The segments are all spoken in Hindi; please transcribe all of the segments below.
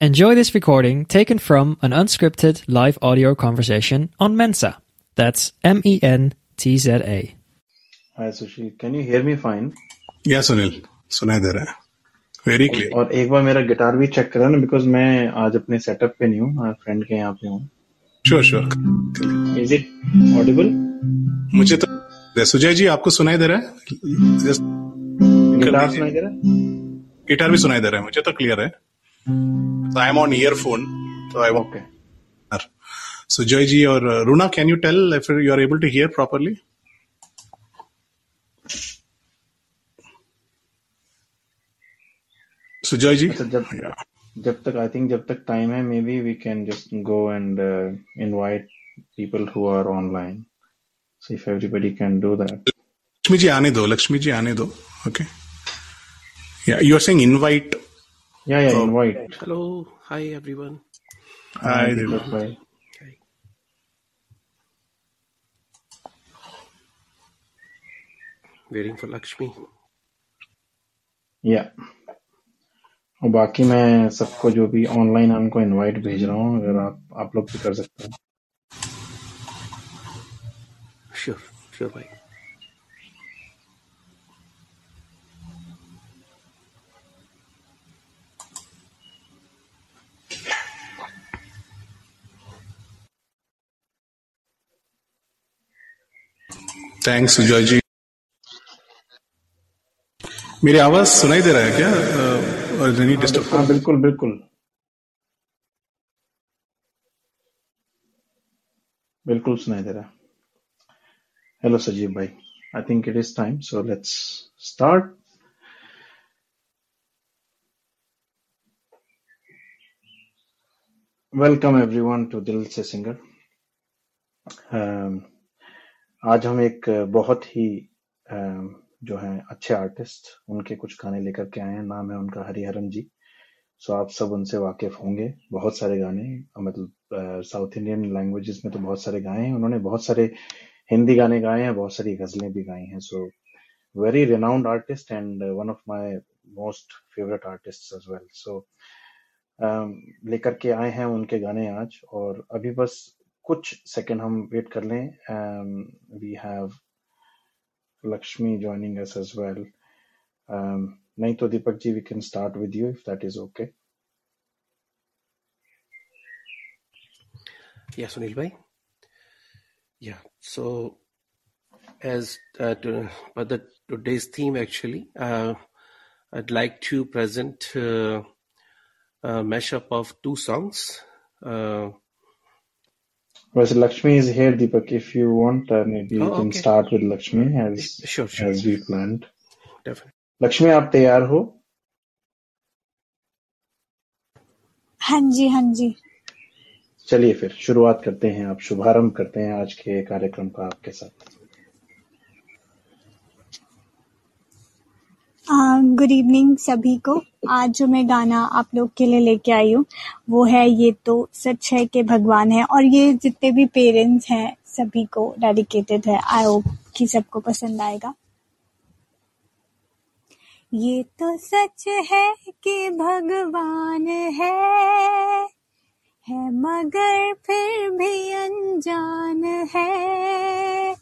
Enjoy this recording taken from an unscripted live audio conversation on Mensa. That's M E N T Z A. Hi Sushil, can you hear me fine? या सुनील सुनाई दे रहा है। वेरी क्लियर और एक बार मेरा गिटार भी चेक करा ना बिकॉज़ मैं आज अपने सेटअप पे नहीं हूँ फ्रेंड के यहाँ पे हूँ। Sure sure is it audible मुझे तो सुजय जी आपको सुनाई दे रहा है? Just गिटार दीजिए। सुनाई दे रहा है? गिटार भी सुनाई दे रहा है। मुझे तो क्लियर है। आई एम ऑन ईयरफोन तो आई ओके सुजय जी और Runa can you tell if you are able to hear properly Sujay ji अच्छा जब जब तक आई थिंक जब तक टाइम है maybe we can just go and invite people who are online so if everybody can do that. Lakshmi ji आने दो लक्ष्मी जी आने दो okay you are saying invite yeah yeah Oh. invite Hello, hi everyone. Hi Deepak bhai. Hi. Waiting for Lakshmi. या और बाकी मैं सबको जो भी ऑनलाइन उनको इनवाइट भेज रहा हूँ अगर आप आप लोग भी कर सकते हो Sure, sure, bhai. Thanks Sujay ji मेरी आवाज़ सुनाई दे रहा है क्या? और डिस्टर्ब हाँ बिल्कुल बिल्कुल। बिल्कुल सुनाई दे रहा है। हेलो सजीव भाई। I think it is time so let's start welcome everyone to दिल से सिंगर आज हम एक बहुत ही जो है, अच्छे आर्टिस्ट उनके कुछ गाने लेकर के आए हैं। नाम है उनका हरिहरन जी। सो आप सब उनसे वाकिफ होंगे। बहुत सारे गाने मतलब साउथ इंडियन लैंग्वेजेस में तो बहुत सारे गाए हैं। उन्होंने बहुत सारे हिंदी गाने गाए हैं, बहुत सारी गजलें भी गाई हैं। So very renowned artist and one of my most favourite artist as well so लेकर के आए हैं उनके गाने आज। और अभी बस कुछ सेकंड हम वेट कर लें we have Lakshmi joining us as well um, नहीं तो दीपक जी we can start with you if that is okay Yeah, Sunil bhai. Yeah, so as uh, to, but the today's theme actually, uh, I'd like to present uh, a mashup of two songs. Uh, वैसे Lakshmi is here Deepak if you want uh, maybe oh, you oh, can okay. start with Lakshmi as Sure, sure, as we planned definitely. Lakshmi आप तैयार हो हाँ जी हाँ जी चलिए फिर शुरुआत करते हैं आप शुभारंभ करते हैं आज के कार्यक्रम का आपके साथ गुड इवनिंग सभी को। आज जो मैं गाना आप लोग के लिए लेके आई हूँ, वो है ये तो सच है कि भगवान है और ये जितने भी पेरेंट्स हैं सभी को डेडिकेटेड है। आई होप कि सबको पसंद आएगा। ये तो सच है कि भगवान है है मगर फिर भी अनजान है।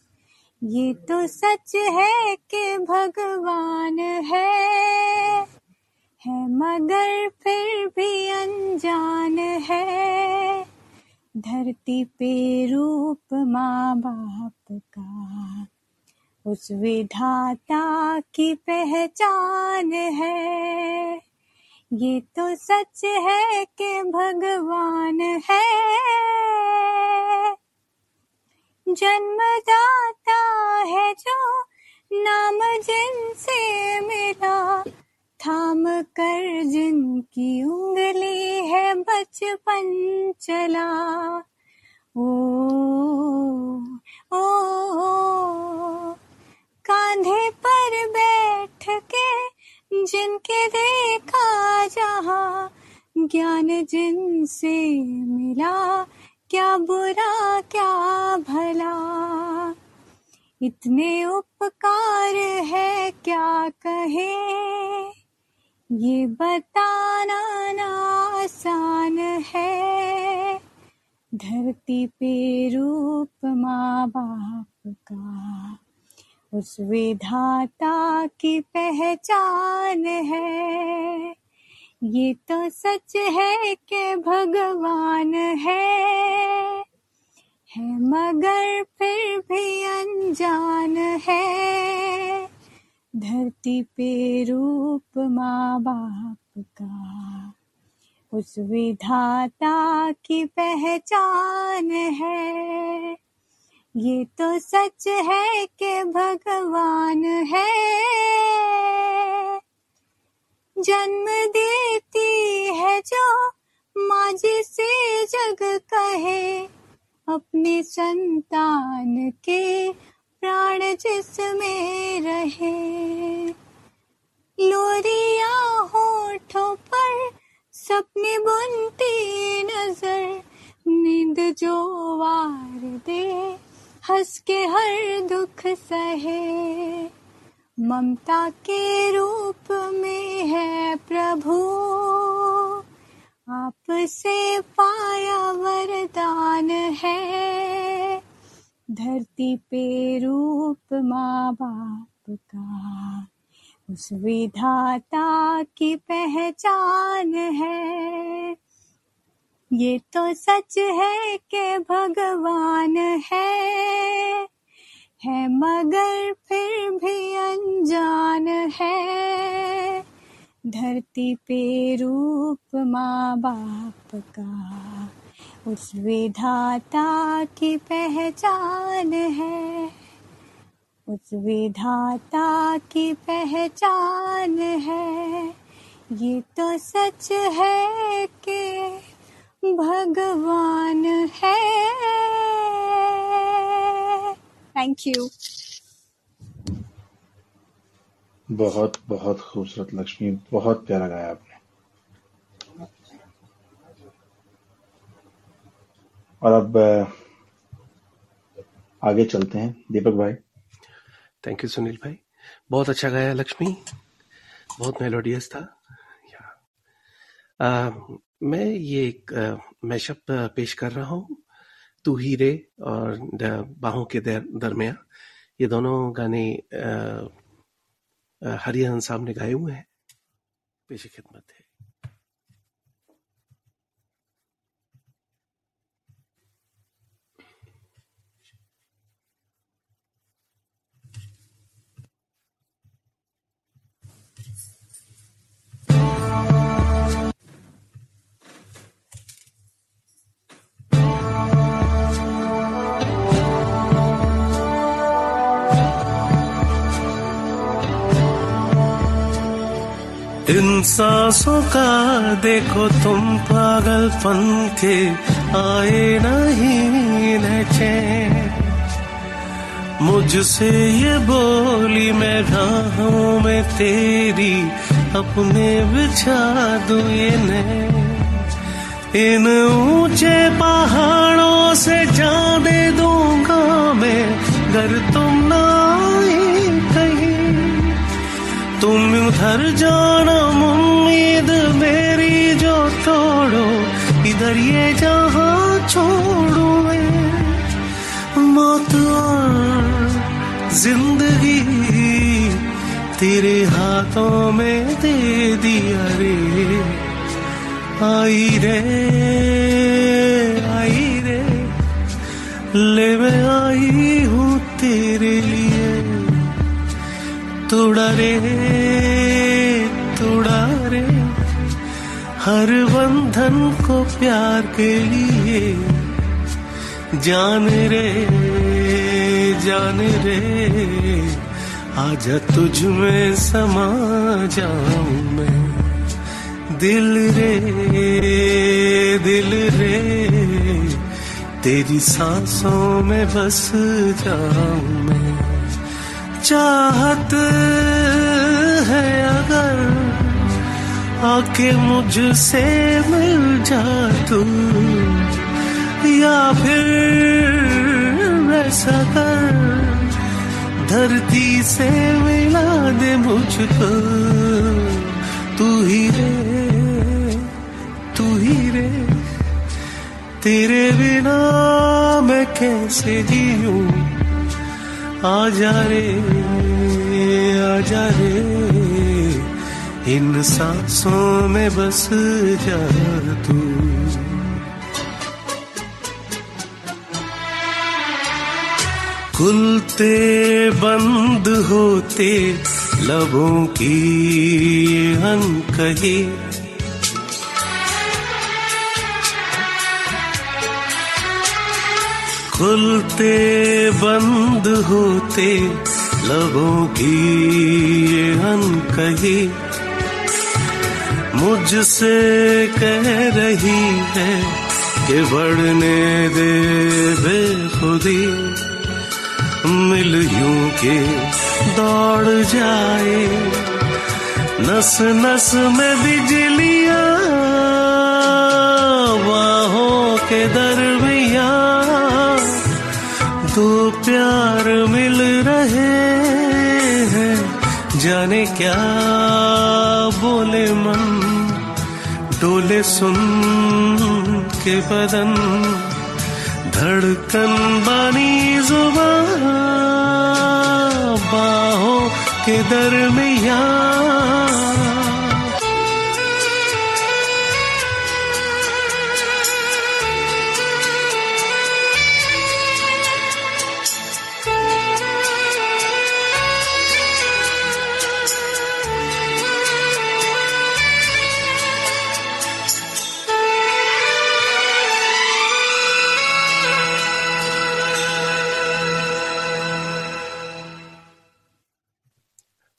ये तो सच है कि भगवान है। है मगर फिर भी अनजान है। धरती पे रूप माँ बाप का, उस विधाता की पहचान है। ये तो सच है कि भगवान है। जन्मदाता है जो नाम जिनसे मिला। थाम कर जिनकी उंगली है बचपन चला। ओ ओ, ओ कांधे पर बैठ के जिनके देखा जहा ज्ञान जिनसे मिला। क्या बुरा, क्या भला? इतने उपकार है क्या कहे? ये बताना ना आसान है। धरती पे रूप माँ बाप का, उस विधाता की पहचान है। ये तो सच है कि भगवान है। है मगर फिर भी अनजान है। धरती पे रूप माँ बाप का, उस विधाता की पहचान है। ये तो सच है कि भगवान है। जन्म देती है जो माँ जिसे जग कहे। अपने संतान के प्राण जिसमें रहे। लोरिया होठों पर सपने बुनती नज़र। नींद जो वार दे, हंस के हर दुख सहे। ममता के रूप में है प्रभु। आपसे पाया वरदान है। धरती पे रूप माँ बाप का, उस विधाता की पहचान है। ये तो सच है कि भगवान है। है, मगर फिर भी अनजान है। धरती पे रूप माँ बाप का, उस विधाता की पहचान है। उस विधाता की पहचान है। ये तो सच है कि भगवान है। थैंक यू बहुत बहुत खूबसूरत लक्ष्मी बहुत प्यारा गाया आपने। और अब आगे चलते हैं दीपक भाई। थैंक यू सुनील भाई। बहुत अच्छा गाया लक्ष्मी। बहुत मेलोडियस था। या आ, मैं ये एक मैशअप पेश कर रहा हूँ। तू ही रे और बाहों के दरमिया ये दोनों गाने हरिहरन साहब ने गाए हुए हैं। पेश खिदमत है। इन सांसों का देखो तुम पागलपन के, आए नहीं मुझसे ये बोली, मैं राहों में तेरी अपने बिछा दू ने इन ऊँचे पहाड़ों से जा दे दूँगा मैं, घर तुम ना तुम उधर जाना उम्मीद मेरी जो तोड़ो, इधर ये जहाँ छोड़ो मौत और ज़िंदगी तेरे हाथों में दे दिया रे। आई रे आई रे, ले मैं आई हूँ तेरे लिए। तोड़ा रे तोड़ा रे हर बंधन को प्यार के लिए जान रे जान रे। आजा तुझ में समा जाऊँ मैं। दिल रे दिल रे। तेरी सांसों में बस जाऊँ मैं। चाहत है अगर आके मुझसे मिल जा तू, या फिर ऐसा कर धरती से मिला दे मुझको। तू ही रे, तू ही रे, तेरे बिना मैं कैसे जीऊं? आजा रे आजा रे। इन सांसों में बस जा तू। खुलते बंद होते, लबों की अनकही खुलते, बंद होते लबों की ये अनकही मुझसे कह रही है कि बढ़ने दे बेखुदी। मिल यूँ के दौड़ जाए, नस नस में बिजलियाँ, बाहों के दरमिया प्यार मिल रहे हैं। जाने क्या बोले मन, डोले सुन के बदन। धड़कन बानी जुबा बाहों के दरमिया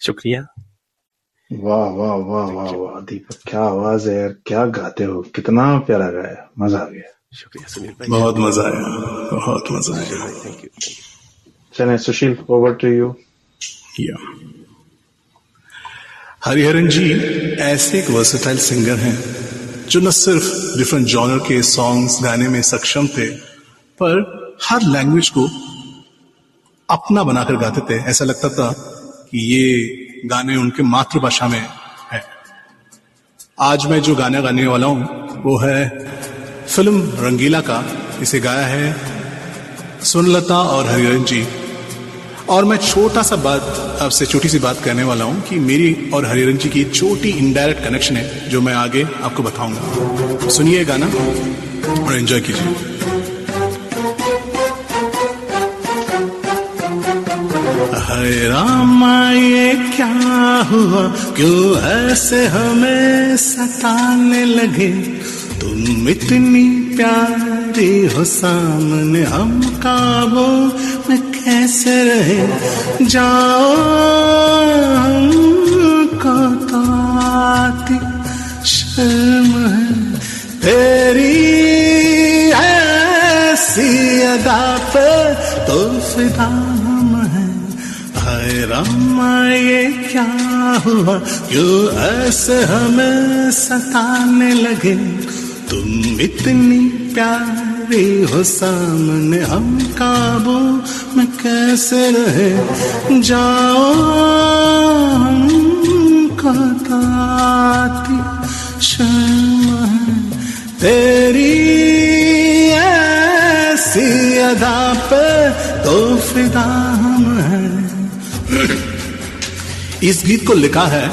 शुक्रिया। वाह वाह वाह वाह वाह दीपक क्या आवाज़ है यार क्या गाते हो? कितना प्यारा गाया मज़ा आ गया। शुक्रिया सुनील भाई। बहुत मज़ा आया बहुत मज़ा आया। थैंक यू चले सुशील ओवर टू यू या। हरिहरन जी ऐसे एक वर्सेटाइल सिंगर हैं जो न सिर्फ़ डिफरेंट जॉनर के सॉन्ग्स गाने में सक्षम थे पर हर लैंग्वेज को अपना बनाकर गाते थे ऐसा लगता था कि ये गाने उनके मातृभाषा में है। आज मैं जो गाना गाने वाला हूँ, वो है फ़िल्म रंगीला का। इसे गाया है सुनलता और हरिहरन जी। और मैं छोटा सा बात, आपसे छोटी सी बात कहने वाला हूँ कि मेरी और हरिहरन जी की छोटी इनडायरेक्ट कनेक्शन है, जो मैं आगे आपको बताऊँगा। सुनिए गाना और एंजॉय कीजिए। हाय रामा, ये क्या हुआ? क्यों ऐसे हमें सताने लगे? तुम इतनी प्यारी हो, सामने हम काबू में कैसे रहे? जाओ, हमको तो आती शर्म है। तेरी ऐसी अदा पे तो फिदा रामा ये क्या हुआ? क्यों ऐसे हमें सताने लगे? तुम इतनी प्यारी हो सामने, हम काबू में कैसे रहे? जाओ हमको तो आती शर्म है। तेरी ऐसी अदा पे तो फिदा हम हैं। इस गीत को लिखा है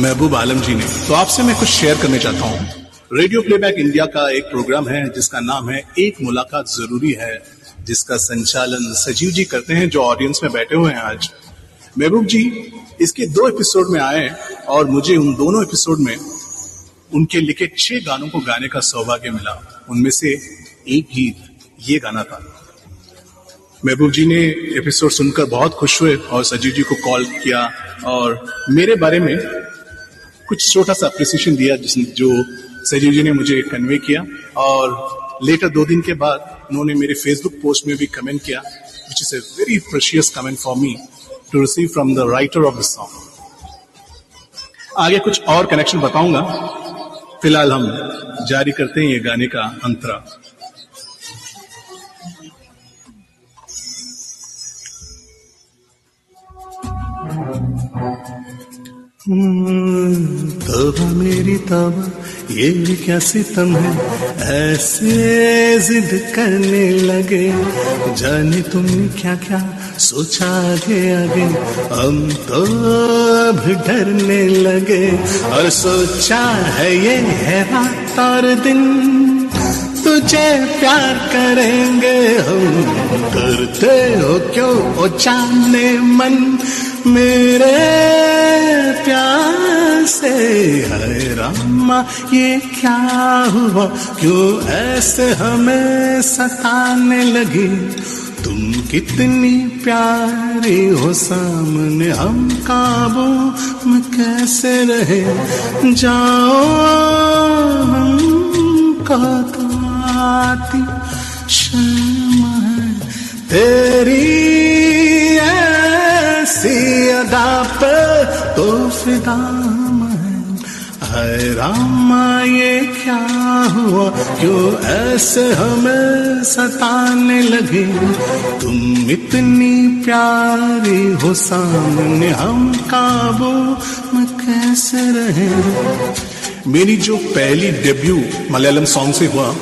महबूब आलम जी ने। तो आपसे मैं कुछ शेयर करने चाहता हूँ। रेडियो प्लेबैक इंडिया का एक प्रोग्राम है, जिसका नाम है एक मुलाकात ज़रूरी है, जिसका संचालन सजीव जी करते हैं, जो ऑडियंस में बैठे हुए हैं आज। महबूब जी, इसके दो एपिसोड में आए और मुझे उन दोनों एपिसोड में उनके लिखे छह गानों को गाने का सौभाग्य मिला। उनमें से एक गीत, ये गाना था। महबूब जी ने एपिसोड सुनकर बहुत खुश हुए और सजीव जी को कॉल किया और मेरे बारे में कुछ छोटा सा अप्रिसिएशन दिया जिस जो सजीव जी ने मुझे कन्वे किया और लेटर दो दिन के बाद उन्होंने मेरे फेसबुक पोस्ट में भी कमेंट किया which is a very precious comment for me to receive from the writer of the song आगे कुछ और कनेक्शन बताऊँगा। फ़िलहाल हम जारी करते हैं ये गाने का अंतरा। तोबा मेरी तोबा ये भी क्या सितम है? ऐसे जिद करने लगे। जाने तुमने क्या क्या सोचा आगे आगे? हम तो अब डरने लगे। और सोचा है ये है रात और दिन। तुझे प्यार करेंगे हम। करते हो क्यों? ओ चाहने मन। मेरे प्यार से है रामा, ये क्या हुआ? क्यों ऐसे हमें सताने लगी? तुम कितनी प्यारी हो सामने, हम काबू में कैसे रहे? जाओ हमको तो आती शर्म है तेरी ऐसी अदा पे तो फिदा है रामा, ये क्या हुआ? क्यों ऐसे हमें सताने लगे? तुम इतनी प्यारी हो सामने, हम काबू में कैसे रहे? मेरी जो पहली डेब्यू मलयालम सॉन्ग से हुआ,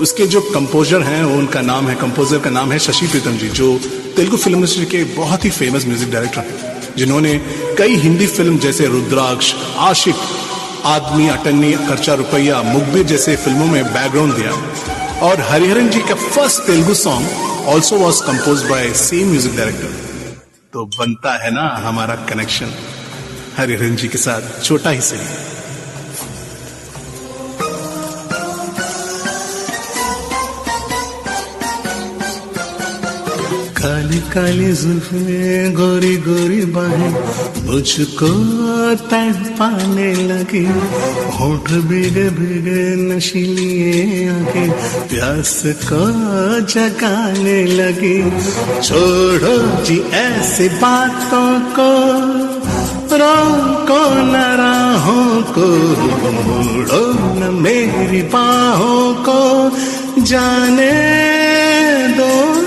उसके जो कंपोजर हैं, उनका नाम है कंपोजर का नाम है शशि प्रीतम जी, जो तेलुगु फ़िल्म इंडस्ट्री के बहुत ही फ़ेमस म्यूज़िक डायरेक्टर हैं, जिन्होंने कई हिंदी फ़िल्म जैसे रुद्राक्ष, आशिक, आदमी, अटन्नी, खर्चा रुपया मुखबिर जैसे फ़िल्मों में बैकग्राउंड दिया। और हरिहरन जी का first Telugu song also was compose by same music director तो बनता है ना हमारा कनेक्शन हरिहरन जी के साथ, छोटा ही सही काली काली जुल्फे गोरी गोरी बाहें, मुझको तड़ पाने लगी। होठ भीगे भीगे नशीली आगे, प्यास को जगाने लगी। छोड़ो जी ऐसी बातों को, रोको न राहों को, मोड़ो न मेरी बाहों को। जाने दो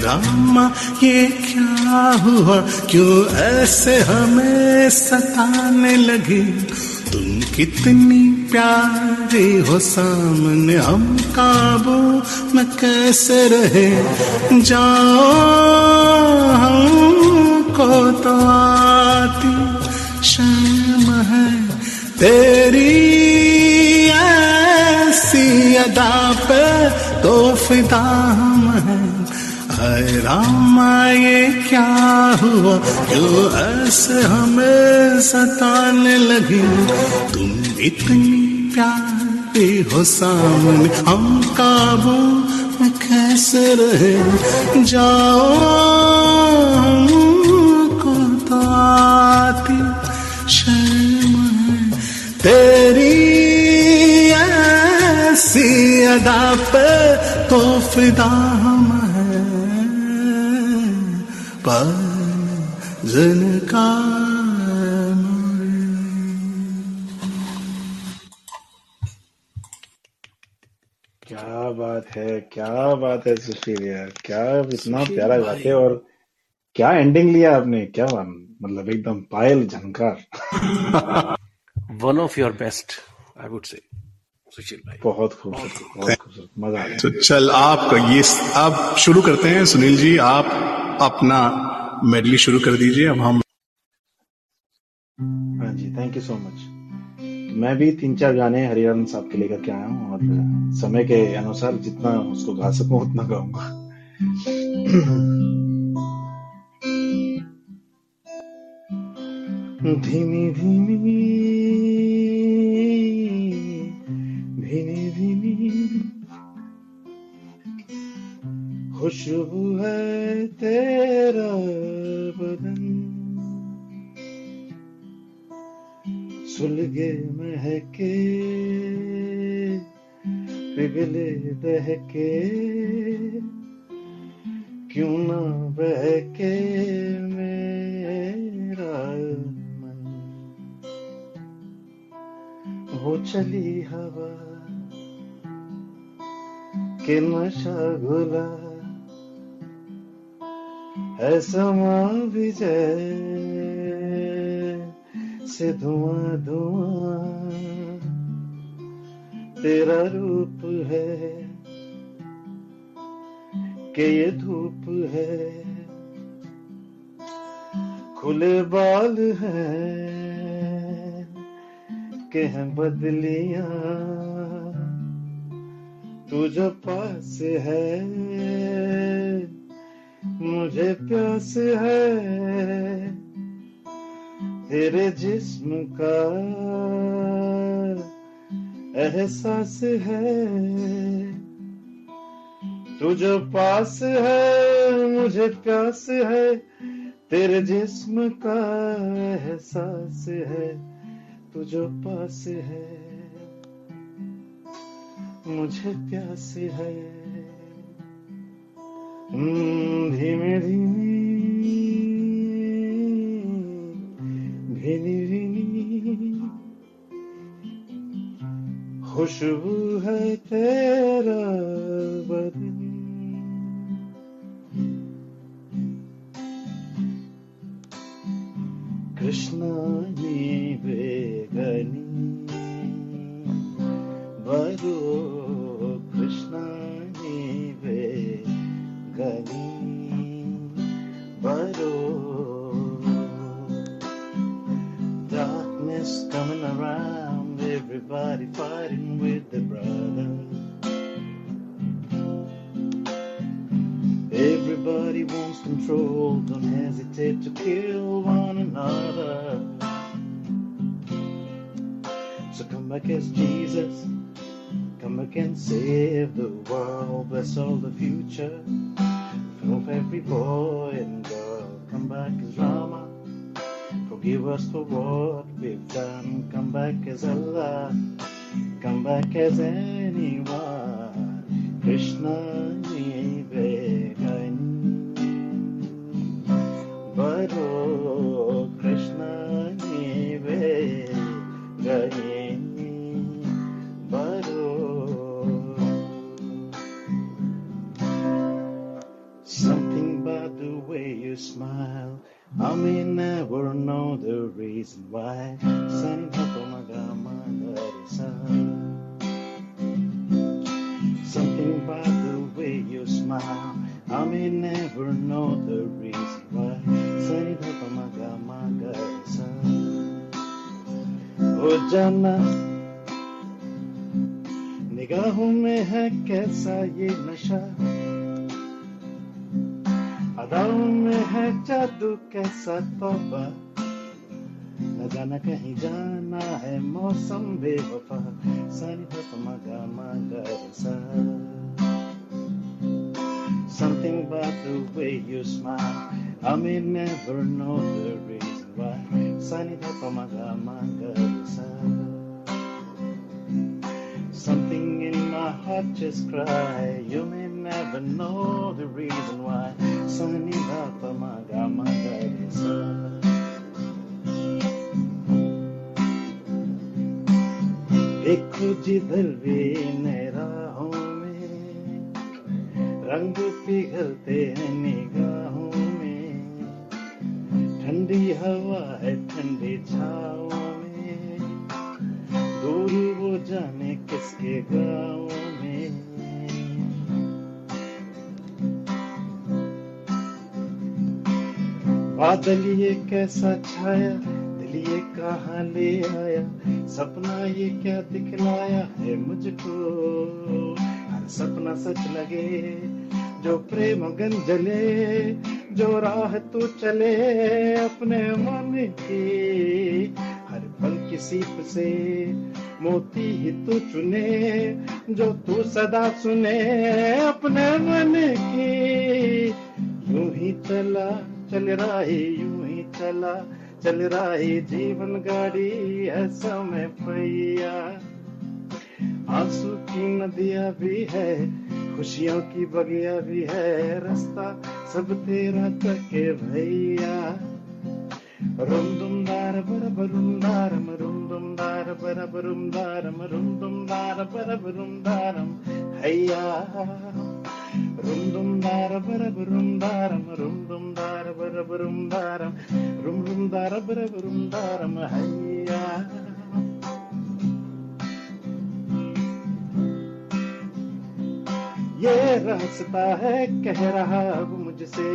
रामा ये क्या हुआ? क्यों ऐसे हमें सताने लगी? तुम कितनी प्यारी हो सामने, हम काबू में कैसे रहे? जाओ, हमको तो आती शर्म है। तेरी ऐसी अदा पे तो फिदा हम हैं। हाय रामा, ये क्या हुआ? क्यों ऐसे हमें सताने लगी। तुम इतनी प्यारी हो सामने। हम काबू कैसे रहे? जाओ हमको तो आती शर्म तेरी ऐसी अदा पे तो फिदा क्या बात है क्या बात है सुशील यार क्या इतना प्यारा गाते और क्या एंडिंग लिया आपने क्या मतलब एकदम पायल झनकार। One of your best I would say Sushil भाई। बहुत खूबसूरत बहुत खूबसूरत मज़ा आ तो चल आप ये अब शुरू करते हैं सुनील जी आप अपना मेडली शुरू कर दीजिए, अब हम हाँ जी थैंक यू सो मच मैं भी तीन चार गाने हरिहरन साहब के लेकर के आया हूँ और समय के अनुसार जितना उसको गा सकूँ, उतना गाऊँगा। धीमी धीमी धीमी खुशबू है तेरा बदन। सुलगे महके, पिघले दहके, क्यों ना बहके मेरा मन। वो चली हवा, के नशा घुला है समा भी से धुआँ धुआँ। तेरा रूप है के ये धूप है। खुले बाल हैं के हैं बदलियाँ। तू जो पास है मुझे प्यास है, तेरे जिस्म का एहसास है। तू जो पास है, मुझे प्यास है, तेरे जिस्म का एहसास है। तू जो पास है, मुझे प्यास है। धीमे धीमे भिनी भिनी खुशबू है तेरा। Back save the world, bless all the future of every boy and girl. Come back as Rama, forgive us for what we've done. Come back as Allah, come back as anyone. Krishna you smile. I may never know the reason why. Sani Papa Magama Garisa. Something about the way you smile. I may never know the reason why. Sani Papa Magama Garisa. Oh Jana. निगाहों में है कैसा ये नशा अदाओं में है जादू कैसा तौबा न जाना कहीं जाना है मौसम बेवफा सनी पमा गा गा सा Something about the way you smile I may never know the reason why Sani pama ga ga sa Something in my heart just cry. You may never know the reason why. Sunny Papa Maga Maga Sa. देखो जिधर भी में रंग पिघलते हैं निगाहों में ठंडी हवा है ठंडी छाओ में दूर वो जाने किसके गाँव बादल ये कैसा छाया, दिल ये कहाँ ले आया? सपना ये क्या दिखलाया है मुझको? हर सपना सच लगे, जो प्रेम गन जले जो राह तू चले अपने मन की। हर पल की सीप से मोती ही तू चुने, जो तू सदा सुने अपने मन की। यूँ ही चला चल रहा है यूँ ही चला, चल रहा है जीवन गाड़ी है समय पैया। आँसू की नदिया भी है, खुशियों की बगिया भी है, रास्ता सब तेरा तके भैया। रुम दुम दार बर बरुम दारम रुम दुम दार बर बरुम दारम रुम दुम दार बर बरुम दारम हैया। Rum dum dara bara rum daram rum dum dara bara rum daram rum rum dara bara rum daram hayya ये रास्ता है कह रहा अब मुझसे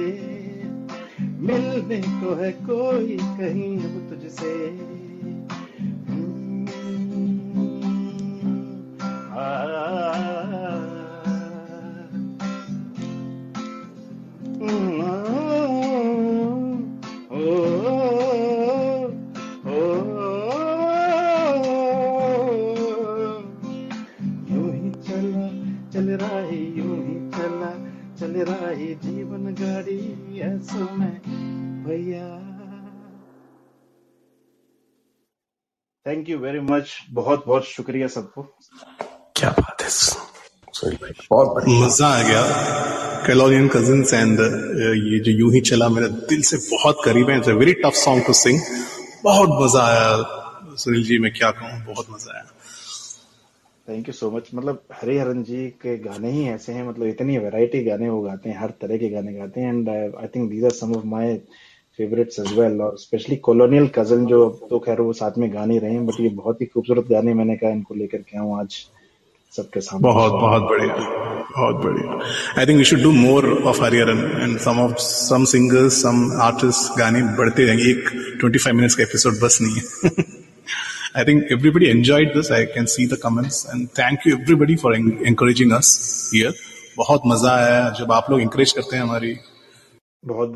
मिलने को है कोई कहीं अब तुझसे यू वेरी मच। बहुत बहुत शुक्रिया सबको। क्या बात है बहुत मज़ा आ गया। कैलोरियन कजिन्स एंड ये जो यूँ ही चला मेरे दिल से बहुत करीब है। It's very tough song to sing बहुत मज़ा आया। सुनील जी मैं क्या कहूँ? बहुत मज़ा आया। थैंक यू सो मच मतलब हरिहरन जी के गाने ही ऐसे हैं। मतलब इतनी वैरायटी गाने वो गाते हैं हर तरह के गाने गाते हैं। And I think these are some of my favourites as well और स्पेशली कॉलोनियल कज़न जो तो खैर वो साथ में गा नहीं रहे हैं बट ये बहुत ही खूबसूरत गाने मैंने कहा इनको लेकर के आऊँ आज सबके सामने बहुत बहुत बढ़िया बहुत बढ़िया I think we should do more of Hariharan and some of some singers some artist गाने बढ़ते रहेंगे एक 25 मिनट्स का एपिसोड बस नहीं है I think everybody enjoyed this. I can see the comments and thank you everybody for en- encouraging us here. बहुत मज़ा आया जब आप लोग encourage करते हैं हमारी बहुत